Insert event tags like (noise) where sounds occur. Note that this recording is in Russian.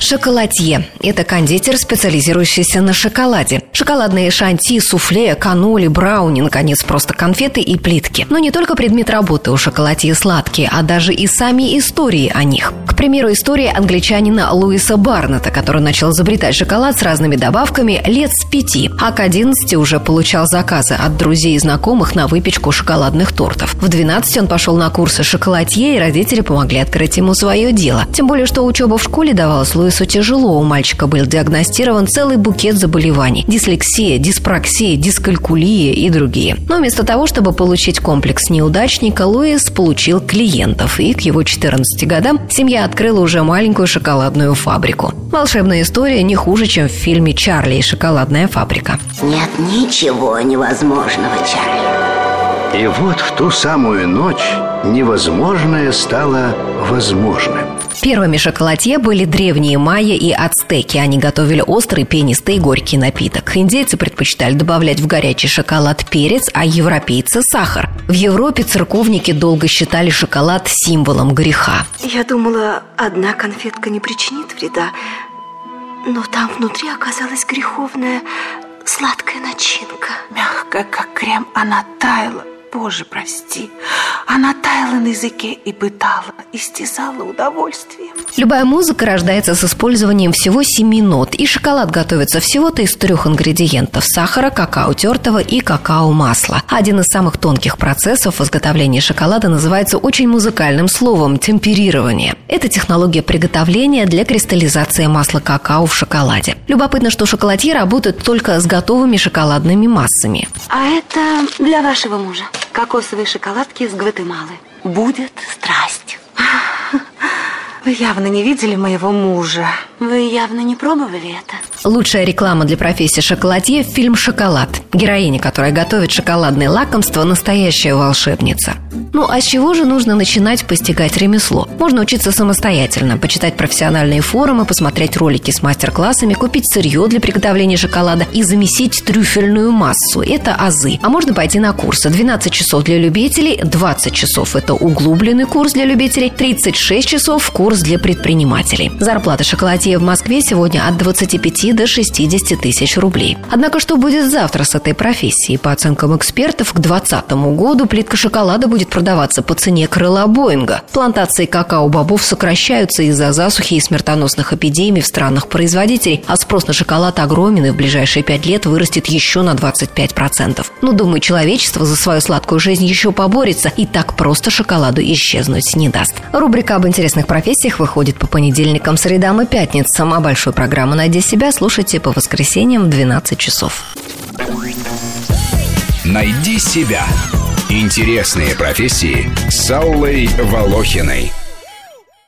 Шоколадье – это кондитер, специализирующийся на шоколаде. Шоколадные шанти, суфле, каноли, брауни, наконец, просто конфеты и плитки. Но не только предмет работы у шоколадье сладкие, а даже и сами истории о них. К примеру, история англичанина Луиса Барнета, который начал изобретать шоколад с разными добавками лет с пяти, а к 11 уже получал заказы от друзей и знакомых на выпечку шоколадных тортов. В 12 он пошел на курсы шоколадье, и родители помогли открыть ему свое дело. Тем более, что учеба в школе давалась Луису Луису тяжело. У мальчика был диагностирован целый букет заболеваний. Дислексия, диспраксия, дискалькулия и другие. Но вместо того, чтобы получить комплекс неудачника, Луис получил клиентов. И к его 14 годам семья открыла уже маленькую шоколадную фабрику. Волшебная история не хуже, чем в фильме «Чарли и шоколадная фабрика». Нет ничего невозможного, Чарли. И вот в ту самую ночь невозможное стало возможным. Первыми шоколадье были древние майя и ацтеки. Они готовили острый, пенистый и горький напиток. Индейцы предпочитали добавлять в горячий шоколад перец, а европейцы – сахар. В Европе церковники долго считали шоколад символом греха. Я думала, одна конфетка не причинит вреда, но там внутри оказалась греховная сладкая начинка. Мягкая, как крем, она таяла. Боже, прости. Она таяла на языке и пытала, истязала удовольствием. Любая музыка рождается с использованием всего семи нот, и шоколад готовится всего-то из трех ингредиентов – сахара, какао тертого и какао-масла. Один из самых тонких процессов в изготовлении шоколада называется очень музыкальным словом – темперирование. Это технология приготовления для кристаллизации масла какао в шоколаде. Любопытно, что шоколадье работают только с готовыми шоколадными массами. А это для вашего мужа. Кокосовые шоколадки из Гватемалы. Будет страсть. (laughs) Вы явно не видели моего мужа. Вы явно не пробовали это. Лучшая реклама для профессии шоколадье – фильм «Шоколад». Героиня, которая готовит шоколадные лакомства – настоящая волшебница. Ну а с чего же нужно начинать постигать ремесло? Можно учиться самостоятельно, почитать профессиональные форумы, посмотреть ролики с мастер-классами, купить сырье для приготовления шоколада и замесить трюфельную массу. Это азы. А можно пойти на курсы. 12 часов для любителей, 20 часов – это углубленный курс для любителей, 36 часов – курс для предпринимателей. Зарплата шоколадье в Москве сегодня от 25 до 60 тысяч рублей. Однако что будет завтра с этой профессией? По оценкам экспертов, к 2020 году плитка шоколада будет продаваться по цене крыла Боинга. Плантации какао-бобов сокращаются из-за засухи и смертоносных эпидемий в странах-производителей, а спрос на шоколад огромен и в ближайшие пять лет вырастет еще на 25%. Но, думаю, человечество за свою сладкую жизнь еще поборется и так просто шоколаду исчезнуть не даст. Рубрика об интересных профессиях выходит по понедельникам, средам и пятницам, а большую программу «Найди себя» слушайте по воскресеньям в 12 часов. «Найди себя» – интересные профессии с Аллой Волохиной –